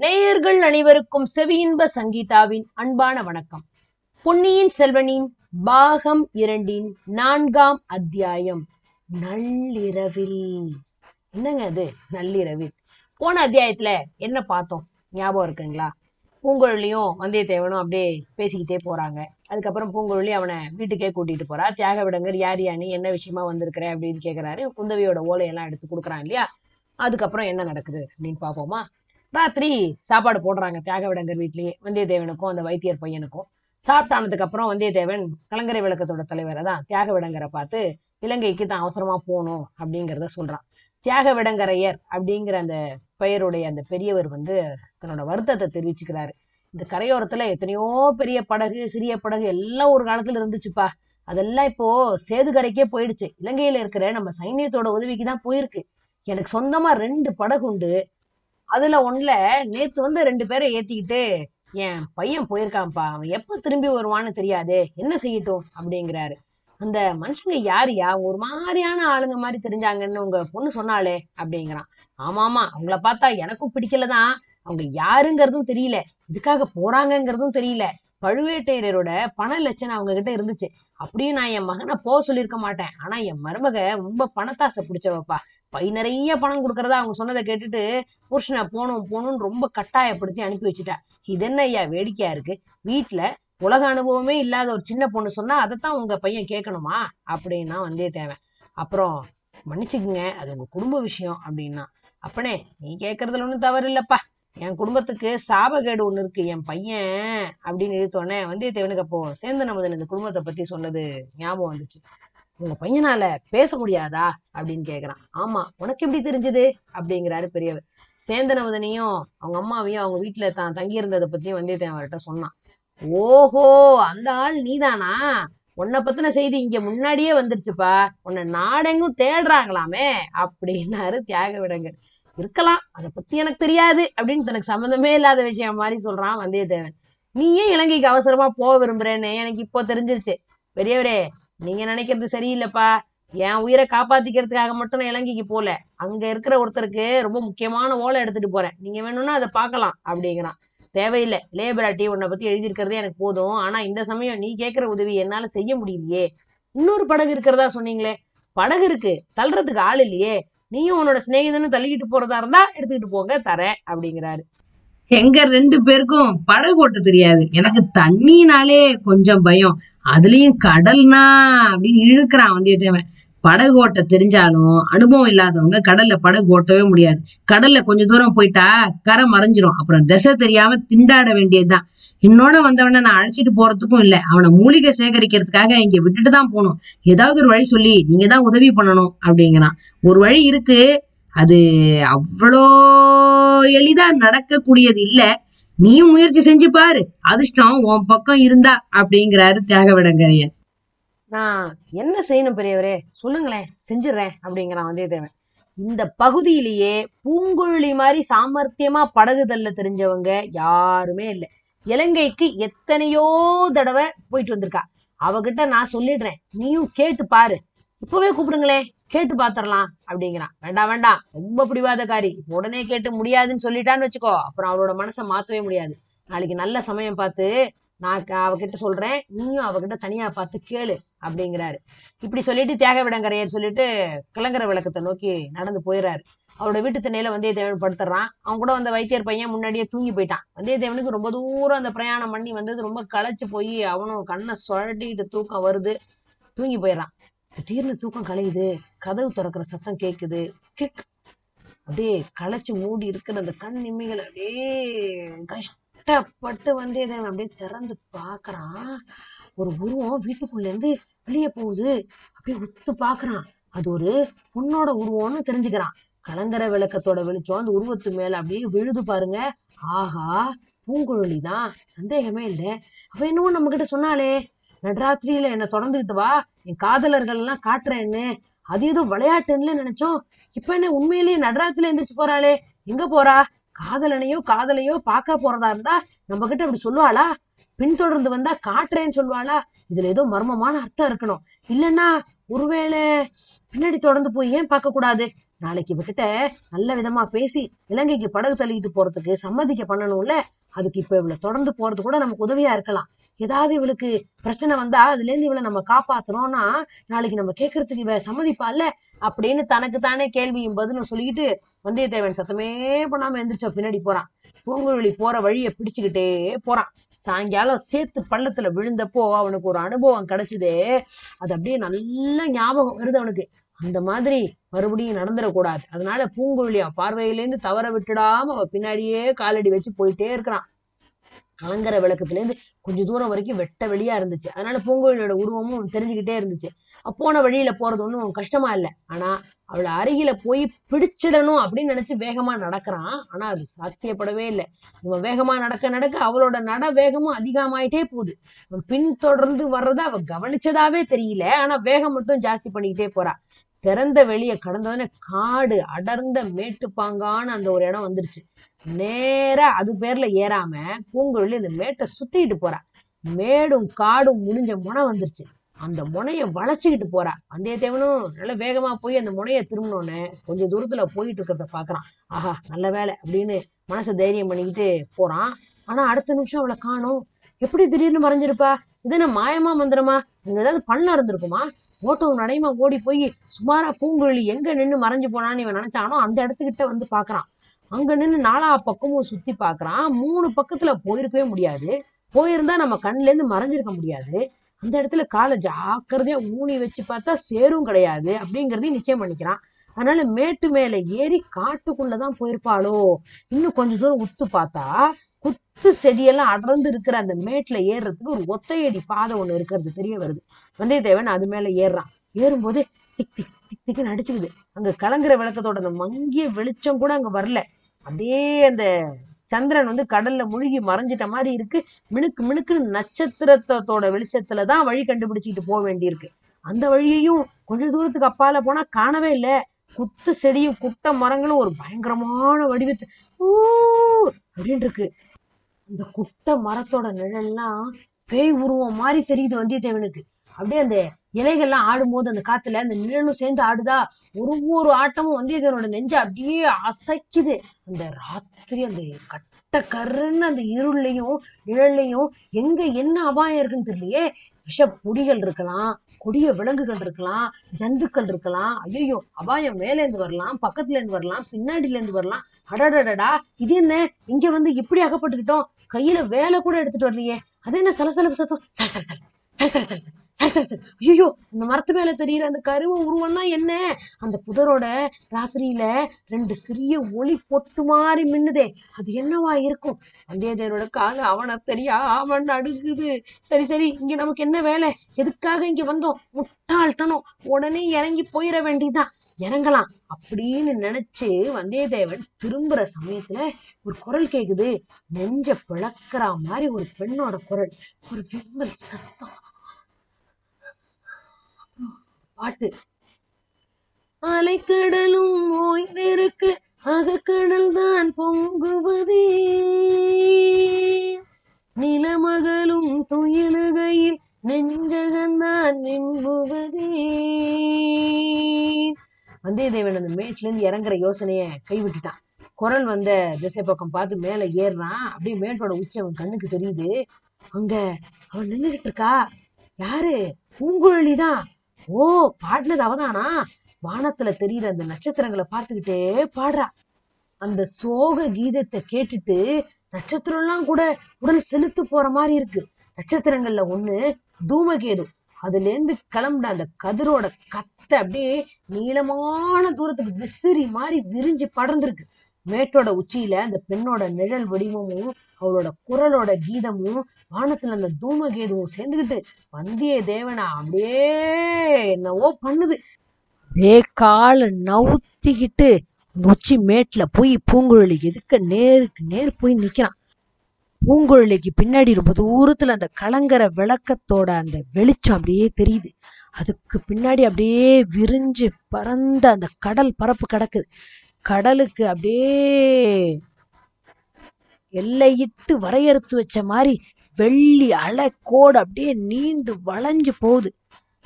நேயர்கள் அனைவருக்கும் செவியின்ப சங்கீதாவின் அன்பான வணக்கம். பொன்னியின் செல்வனின் பாகம் இரண்டின் நான்காம் அத்தியாயம். நள்ளிரவில். என்னங்க அது? நள்ளிரவில். போன அத்தியாயத்துல என்ன பார்த்தோம்? ஞாபகம் இருக்குங்களா? பூங்குழலியும் வந்தியத்தேவனும் அப்படியே பேசிக்கிட்டே போறாங்க. அதுக்கப்புறம் பூங்குழலி அவனை வீட்டுக்கே கூட்டிட்டு போறா. தியாக விடங்கர் யார் யானி என்ன விஷயமா வந்திருக்கிற? அப்படின்னு கேக்குறாரு. குந்தவியோட ஓலையெல்லாம் எடுத்து கொடுக்குறான் இல்லையா? அதுக்கப்புறம் என்ன நடக்குது அப்படின்னு பாப்போமா ராத்திரி சாப்பாடு போடுறாங்க தியாகவிடங்கர் வீட்லயே வந்தியத்தேவனுக்கும் அந்த வைத்தியர் பையனுக்கும். சாப்பிட்டானதுக்கு அப்புறம் வந்தியத்தேவன் கலங்கரை விளக்கத்தோட தலைவரை தான் தியாக விடங்கரை பார்த்து இலங்கைக்கு தான் அவசரமா போகணும் அப்படிங்கிறத சொல்றான். தியாக விடங்கரையர் அப்படிங்கிற அந்த பெயருடைய அந்த பெரியவர் வந்து தன்னோட வருத்தத்தை தெரிவிச்சுக்கிறாரு. இந்த கரையோரத்துல எத்தனையோ பெரிய படகு சிறிய படகு எல்லாம் ஒரு காலத்துல இருந்துச்சுப்பா. அதெல்லாம் இப்போ சேதுகரைக்கே போயிடுச்சு. இலங்கையில இருக்கிற நம்ம சைன்யத்தோட உதவிக்கு தான் போயிருக்கு. எனக்கு சொந்தமா ரெண்டு படகு உண்டு அதுல ஒண்ணுல நேத்து வந்து ரெண்டு பேரை ஏத்திக்கிட்டு என் பையன் போயிருக்கான்ப்பா அவன் எப்ப திரும்பி வருவான்னு தெரியாதே என்ன செய்யட்டும்? அப்படிங்கிறாரு. அந்த மனுஷங்க யாருயா ஒரு மாதிரியான ஆளுங்க மாதிரி தெரிஞ்சாங்கன்னு உங்க பொண்ணு சொன்னாலே அப்படிங்கிறான். ஆமா ஆமா அவங்கள பார்த்தா எனக்கும் பிடிக்கலதான். அவங்க யாருங்கிறதும் தெரியல. இதுக்காக போறாங்கங்கிறதும் தெரியல. பழுவேட்டையரோட பண லட்சணம் அவங்க கிட்ட இருந்துச்சு. அப்படியும் நான் என் மகனை போக சொல்லியிருக்க மாட்டேன். ஆனா என் மருமக ரொம்ப பணத்தாசை பிடிச்சவப்பா. பை நிறைய பணம் கொடுக்கறதா அவங்க சொன்னதை கேட்டுட்டு புருஷனை போகணும் போகணும்னு ரொம்ப கட்டாயப்படுத்தி அனுப்பி வச்சுட்டா இது என்ன ஐயா வேடிக்கையா இருக்கு? வீட்டுல உலக அனுபவமே இல்லாத ஒரு சின்ன பொண்ணு சொன்னா அதைத்தான் உங்க பையன் கேட்கணுமா? அப்படின்னா வந்தியத்தேவன் அப்புறம் மன்னிச்சுக்குங்க அது உங்க குடும்ப விஷயம் அப்படின்னா. அப்பனே நீ கேட்கறதுல ஒண்ணும் தவறு இல்லப்பா. என் குடும்பத்துக்கு சாபகேடு ஒண்ணு இருக்கு. என் பையன் அப்படின்னு இழுத்தோடனே வந்தியத்தேவனுக்கு அப்போ சேந்தன் அமுதன் இந்த குடும்பத்தை பத்தி சொன்னது ஞாபகம் வந்துச்சு. உங்க பையனால பேச முடியாதா? அப்படின்னு கேக்குறான். ஆமா உனக்கு எப்படி தெரிஞ்சது? அப்படிங்கிறாரு பெரியவர். சேந்தனவதனையும் அவங்க அம்மாவையும் அவங்க வீட்டுல தான் தங்கி இருந்ததை பத்தியும் வந்தியத்தேவன் அவர்கிட்ட சொன்னான். ஓஹோ அந்த ஆள் நீதானா? உன்னை பத்தின செய்தி இங்க முன்னாடியே வந்துருச்சுப்பா. உன்னை நாடெங்கும் தேடுறாங்களாமே அப்படின்னாரு தியாக விடங்கர் இருக்கலாம் அதை பத்தி எனக்கு தெரியாது அப்படின்னு தனக்கு சம்மந்தமே இல்லாத விஷயம் மாதிரி சொல்றான் வந்தியத்தேவன். நீ ஏன் இலங்கைக்கு அவசரமா போக விரும்புறேன்னு எனக்கு இப்போ தெரிஞ்சிருச்சு. பெரியவரே நீங்க நினைக்கிறது சரியில்லைப்பா. என் உயிரை காப்பாத்திக்கிறதுக்காக மட்டும் நான் இலங்கைக்கு போல. அங்க இருக்கிற ஒருத்தருக்கு ரொம்ப முக்கியமான ஓலை எடுத்துட்டு போறேன். நீங்க வேணும்னா அதை பார்க்கலாம் அப்படிங்கிறான். தேவையில்லை. லேபராட்டி உன்னை பத்தி எழுதியிருக்கிறதே எனக்கு போதும். ஆனா இந்த சமயம் நீ கேட்கிற உதவி என்னால செய்ய முடியலையே. இன்னொரு படகு இருக்கிறதா சொன்னீங்களே? படகு இருக்கு. தள்ளுறதுக்கு ஆள் இல்லையே. நீயும் உன்னோட சிநேகிதனும் தள்ளிக்கிட்டு போறதா இருந்தா எடுத்துக்கிட்டு போங்க தரேன் அப்படிங்கிறாரு. எங்க ரெண்டு பேருக்கும் படகு ஓட்ட தெரியாது. எனக்கு தண்ணினாலே கொஞ்சம் பயம். அதுலயும் கடல்னா அப்படின்னு இழுக்கிறான் வந்தியத்தேவன். படகு ஓட்ட தெரிஞ்சாலும் அனுபவம் இல்லாதவங்க கடல்ல படகு ஓட்டவே முடியாது. கடல்ல கொஞ்ச தூரம் போயிட்டா கரை மறைஞ்சிரும். அப்புறம் திசை தெரியாம திண்டாட வேண்டியதுதான். என்னோட வந்தவனை நான் அழைச்சிட்டு போறதுக்கும் இல்லை. அவனை மூலிகை சேகரிக்கிறதுக்காக இங்க விட்டுட்டு தான் போகணும். ஏதாவது ஒரு வழி சொல்லி நீங்க தான் உதவி பண்ணணும் அப்படிங்கிறான். ஒரு வழி இருக்கு. அது அவ்வளோ எளிதா நடக்கக்கூடியது இல்ல. நீயும் முயற்சி செஞ்சு பாரு. அதிர்ஷ்டம் உன் பக்கம் இருந்தா அப்படிங்கிறாரு தியாகவிடங்கரையர். நான் என்ன செய்யணும் பெரியவரே? சொல்லுங்களேன். செஞ்சிடுறேன் அப்படிங்கிறான் வந்தியத்தேவன். இந்த பகுதியிலேயே பூங்குழலி மாதிரி சாமர்த்தியமா படகு தள்ள தெரிஞ்சவங்க யாருமே இல்லை. இலங்கைக்கு எத்தனையோ தடவை போயிட்டு வந்திருக்கா. அவகிட்ட நான் சொல்லிடுறேன். நீயும் கேட்டு பாரு. இப்பவே கூப்பிடுங்களேன். கேட்டு பாத்திரலாம் அப்படிங்கிறான். வேண்டாம் வேண்டாம். ரொம்ப பிடிவாதக்காரி. உடனே கேட்டு முடியாதுன்னு சொல்லிட்டான்னு வச்சுக்கோ. அப்புறம் அவளோட மனசை மாத்தவே முடியாது. நாளைக்கு நல்ல சமயம் பார்த்து நான் அவகிட்ட சொல்றேன். நீயும் அவகிட்ட தனியா பார்த்து கேளு அப்படிங்கிறாரு. இப்படி சொல்லிட்டு தியாக விடங்கரையர் சொல்லிட்டு கிளங்கர விளக்கத்தை நோக்கி நடந்து போயிடுறாரு அவரோட வீட்டு திண்ணையில வந்தியத்தேவன் படுத்துறான். அவன் கூட அந்த வைத்தியர் பையன் முன்னாடியே தூங்கி போயிட்டான். வந்தியத்தேவனுக்கு ரொம்ப தூரம் அந்த பிரயாணம் பண்ணி வந்தது ரொம்ப களைச்சு போய் அவனும் கண்ணை சுழட்டிட்டு தூக்கம் வருது. தூங்கி போயிடறான் திடீர்னு தூக்கம் கலையுது கதவு திறக்கிற சத்தம் கேக்குது கிளிக் அப்படியே களைச்சு மூடி இருக்கிற அந்த கண் நிம்மிகள் அப்படியே கஷ்டப்பட்டு வந்தியத்தேவன் அப்படியே திறந்து பாக்குறான் ஒரு உருவம் வீட்டுக்குள்ள இருந்து வெளியே போகுது. அப்படியே உத்து பாக்குறான் அது ஒரு பொண்ணோட உருவம்னு தெரிஞ்சுக்கிறான். கலங்கர விளக்கத்தோட வெளிச்சம் அந்த உருவத்து மேல அப்படியே விழுது பாருங்க. ஆஹா பூங்குழலி தான் சந்தேகமே இல்லை. அவ என்னவோ நம்ம கிட்ட சொன்னாலே நடராத்திரியில என்ன தொடர்ந்துகிட்டு வா. என் காதலர்கள் எல்லாம் காட்டுறேன்னு. அது ஏதோ விளையாட்டுன்னு நினைச்சோம். இப்ப என்ன உண்மையிலேயே நடராத்திரில எந்திரிச்சு போறாளே. எங்க போறா? காதலனையோ காதலையோ பார்க்க போறதா இருந்தா நம்ம கிட்ட அப்படி சொல்லுவாளா? பின்தொடர்ந்து வந்தா காட்டுறேன்னு சொல்லுவாளா? இதுல ஏதோ மர்மமான அர்த்தம் இருக்கணும். இல்லைன்னா ஒருவேளை பின்னாடி தொடர்ந்து போய் ஏன் பார்க்க கூடாது? நாளைக்கு இவகிட்ட நல்ல விதமா பேசி இலங்கைக்கு படகு தள்ளிட்டு போறதுக்கு சம்மதிக்க பண்ணணும்ல. அதுக்கு இப்ப இவ்வளவு தொடர்ந்து போறது கூட நமக்கு உதவியா இருக்கலாம். ஏதாவது இவளுக்கு பிரச்சனை வந்தா அதுல இருந்து இவளை நம்ம காப்பாத்துறோம்னா நாளைக்கு நம்ம கேட்கறதுக்கு இவ சம்மதிப்பால்ல அப்படின்னு தனக்கு தானே கேள்வியும் பதிலும் சொல்லிக்கிட்டு வந்தியத்தேவன் சத்தமே பண்ணாம எந்திரிச்ச பின்னாடி போறான். பூங்குழலி போற வழியை பிடிச்சுக்கிட்டே போறான். சாயங்காலம் சேர்த்து பள்ளத்துல விழுந்தப்போ அவனுக்கு ஒரு அனுபவம் கிடைச்சதே அது அப்படியே நல்ல ஞாபகம் வருது அவனுக்கு. அந்த மாதிரி மறுபடியும் நடந்துடக்கூடாது. அதனால பூங்குழலி பார்வையிலேருந்து தவற விட்டுடாம அவ பின்னாடியே காலடி வச்சு போயிட்டே இருக்கிறான். கலங்கர விளக்கத்துல இருந்து கொஞ்ச தூரம் வரைக்கும் வெட்ட வெளியா இருந்துச்சு. அதனால பூங்குழலியோட உருவமும் தெரிஞ்சுக்கிட்டே இருந்துச்சு. அப்ப போன வழியில போறது ஒன்றும் கஷ்டமா இல்லை. ஆனா அவளை அருகில போய் பிடிச்சிடணும் அப்படின்னு நினைச்சு வேகமா நடக்கிறான். ஆனா அது சாத்தியப்படவே இல்லை. இவன் வேகமா நடக்க நடக்க அவளோட நட வேகமும் அதிகமாயிட்டே போகுது. பின்தொடர்ந்து வர்றத அவ கவனிச்சதாவே தெரியல. ஆனா வேகம் மட்டும் ஜாஸ்தி பண்ணிக்கிட்டே போறா. திறந்த வெளிய கடந்தவொடனே காடு அடர்ந்த மேட்டுப்பாங்கான அந்த ஒரு இடம் வந்துருச்சு. நேரா அது பேர்ல ஏறாம பூங்குழலி அந்த மேட்டை சுத்திட்டு போறா. மேடும் காடும் முடிஞ்ச முனை வந்துருச்சு. அந்த முனைய வளைச்சுக்கிட்டு போறா. வந்தியத்தேவனும் நல்ல வேகமா போய் அந்த முனைய திரும்பினோன்னு கொஞ்சம் தூரத்துல போயிட்டு இருக்கிறத பாக்குறான். ஆஹா நல்ல வேலை அப்படின்னு மனசை தைரியம் பண்ணிக்கிட்டு போறான். ஆனா அடுத்த நிமிஷம் அவளை காணும். எப்படி திடீர்னு மறைஞ்சிருப்பா? இது என்ன மாயமா மந்திரமா? இங்க ஏதாவது பண்ண இருந்திருக்குமா ஓட்டோ நடைமா ஓடி போய் சுமாரா பூங்குழலி எங்க நின்னு மறைஞ்சு போனான்னு இவன் நினைச்சானோ அந்த இடத்துக்கிட்ட வந்து பாக்குறான். அங்க நின்னு நாலா பக்கமும் சுத்தி பாக்குறான். மூணு பக்கத்துல போயிருக்கவே முடியாது. போயிருந்தா நம்ம கண்ணுல இருந்து மறைஞ்சிருக்க முடியாது. அந்த இடத்துல காலை ஜாக்கிரதையா ஊனி வச்சு பார்த்தா சேரும் கிடையாது அப்படிங்கறதையும் நிச்சயம் பண்ணிக்கிறான். அதனால மேட்டு மேல ஏறி காட்டுக்குள்ளதான் போயிருப்பாளோ? இன்னும் கொஞ்ச தூரம் உத்து பார்த்தா குத்து செடியெல்லாம் அடர்ந்து இருக்கிற அந்த மேட்ல ஏறுறதுக்கு ஒரு ஒத்தையடி பாதை ஒண்ணு இருக்கிறது தெரிய வருது வந்தியத்தேவன் அது மேல ஏறுறான் ஏறும்போதே திக் திக் திக் திக்குன்னு அடிச்சுக்குது அங்க கலங்குற விளக்கத்தோட அந்த மங்கிய வெளிச்சம் கூட அங்க வரல அப்படியே அந்த சந்திரன் வந்து கடல்ல முழுகி மறைஞ்சிட்ட மாதிரி இருக்கு மினுக்கு மினுக்கு நட்சத்திரத்தோட வெளிச்சத்துலதான் வழி கண்டுபிடிச்சிட்டு போக வேண்டியிருக்கு அந்த வழியையும் கொஞ்ச தூரத்துக்கு அப்பால போனா காணவே இல்லை குத்து செடியும் குட்ட மரங்களும் ஒரு பயங்கரமான வடிவத்து ஊ அப்படின்னு இருக்கு அந்த குட்ட மரத்தோட நிழல்லாம் பேய் உருவம் மாதிரி தெரியுது வந்தியத்தேவனுக்கு. அப்படியே அந்த இலைகள்லாம் ஆடும்போது அந்த காத்துல அந்த நிழலும் சேர்ந்து ஆடுதா? ஒரு ஒரு ஆட்டமும் வந்தியத்தேவனோட நெஞ்ச அப்படியே அசைக்குது. அந்த ராத்திரி அந்த கட்ட கருன்னு அந்த இருள்லையும் நிழல்லையும் எங்க என்ன அபாயம் இருக்குன்னு தெரியலையே. விஷ பொடிகள் இருக்கலாம் கொடிய விலங்குகள் இருக்கலாம் ஜந்துக்கள் இருக்கலாம். ஐயோ அபாயம். மேல இருந்து வரலாம் பக்கத்துல இருந்து வரலாம் பின்னாடில இருந்து வரலாம். அடடடடா இது என்ன? இங்க வந்து இப்படி அகப்பட்டுக்கிட்டோம். கையில வேலை கூட எடுத்துட்டு வரலையே. அது என்ன சலசலப்பு சத்தம்? சல சல சல சல சல சல சல சல ஐயோ இந்த மரத்து மேல தெரியல அந்த கருவ உருவம்னா என்ன? அந்த புதரோட ராத்திரியில ரெண்டு சிறிய ஒளி பொட்டு மாதிரி மின்னுதே. அது என்னவா இருக்கும்? வந்தியத்தேவனோட காலு அவன தெரியா? அவன் அடுக்குது சரி சரி இங்க நமக்கு என்ன வேலை? எதுக்காக இங்க வந்தோம்? முட்டாள்தனம். உடனே இறங்கி போயிட வேண்டியதுதான். இறங்கலாம் அப்படின்னு நினைச்சு வந்தியத்தேவன் திரும்புற சமயத்துல ஒரு குரல் கேக்குது. நெஞ்ச பிளக்குற மாதிரி ஒரு பெண்ணோட குரல். ஒரு விம்மல் சத்தம். பாட்டு. அலைக்கடலும் ஓய்ந்திருக்கு. அகக்கடல் தான் பொங்குவதே இருந்து இறங்குற யோசனைய கைவிட்டுட்டான். குரல் வந்த திசை பக்கம் பார்த்து மேல ஏறுறான். அப்படியே மேட்டோட உச்சி அவன் கண்ணுக்கு தெரியுது. அங்க அவன் நின்றுகிட்டு இருக்கா. யாரு? பூங்குழலி தான் ஓ பாடினது அவதானா? வானத்துல தெரியுற அந்த நட்சத்திரங்களை பார்த்துக்கிட்டே பாடுறா. அந்த சோக கீதத்தை கேட்டுட்டு நட்சத்திரம் எல்லாம் கூட உடல் செலுத்து போற மாதிரி இருக்கு. நட்சத்திரங்கள்ல ஒண்ணு தூமகேது. அதுலேருந்து கிளம்புன அந்த கதிரோட கத்தை அப்படியே நீளமான தூரத்துக்கு விசிறி மாதிரி விரிஞ்சு படர்ந்துருக்கு. மேட்டோட உச்சியில அந்த பெண்ணோட நிழல் வடிவமும் அவளோட குரலோட கீதமும் வானத்துல அந்த தூமகேதுவும் வந்திய வந்தியத்தேவனை அப்படியே என்னவோ பண்ணுது. அதே கால நவுத்திக்கிட்டு உச்சி மேட்ல போய் பூங்குழலி எதுக்க நேருக்கு நேர் போய் நிக்கிறான். பூங்குழலிக்கு பின்னாடி ரொம்ப தூரத்துல அந்த கலங்கர விளக்கத்தோட அந்த வெளிச்சம் அப்படியே தெரியுது. அதுக்கு பின்னாடி அப்படியே விரிஞ்சு பறந்த அந்த கடல் பரப்பு கிடக்குது. கடலுக்கு அப்படியே எல்லையிட்டு வரையறுத்து வச்ச மாதிரி வெள்ளி அலை கோடு அப்படியே நீண்டு வளைஞ்சு போகுது.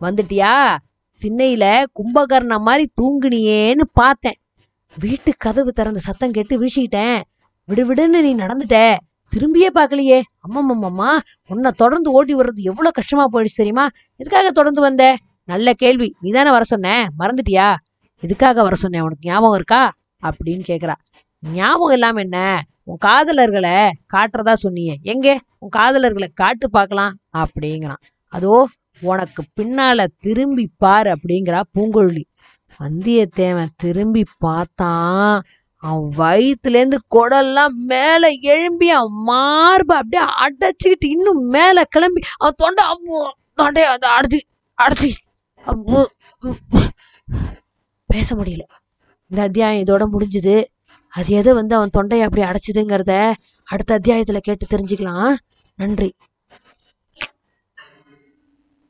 வந்துட்டியா? திண்ணையில கும்பகர்ண மாதிரி தூங்குனியேன்னு பார்த்தேன். வீட்டு கதவு திறந்த சத்தம் கேட்டு வீழ்ச்சிக்கிட்டேன். விடுவிடுன்னு நீ நடந்துட்ட. திரும்பியே பார்க்கலையே. அம்மம்மம்மா உன்னை தொடர்ந்து ஓடி வர்றது எவ்வளவு கஷ்டமா போயிடுச்சு தெரியுமா? எதுக்காக தொடர்ந்து வந்த? நல்ல கேள்வி. நீ தானே வர சொன்ன? மறந்துட்டியா? எதுக்காக வர சொன்னேன் உனக்கு ஞாபகம் இருக்கா? அப்படின்னு கேட்குறா ஞாபகம் இல்லாம என்ன? உன் காதலர்களை காட்டுறதா சொன்னியே எங்கே? உன் காதலர்களை காட்டு பார்க்கலாம் அப்படிங்கிறான். அதோ உனக்கு பின்னால திரும்பி பாரு அப்படிங்கிறா பூங்கொழி வந்தியத்தேவன் திரும்பி பார்த்தான். அவன் வயிற்றுலேருந்து குடல்லாம் மேல எழும்பி அவன் மார்பை அப்படியே அடைச்சிக்கிட்டு இன்னும் மேல கிளம்பி அவன் தொண்டை அப்போ தொண்டையை அதை அடைச்சி அடைச்சி. பேச முடியல. இந்த அத்தியாயம் இதோட முடிஞ்சுது. அது எதை வந்து அவன் தொண்டையை அப்படி அடைச்சிதுங்கிறத அடுத்த அத்தியாயத்துல கேட்டு தெரிஞ்சுக்கலாம். நன்றி.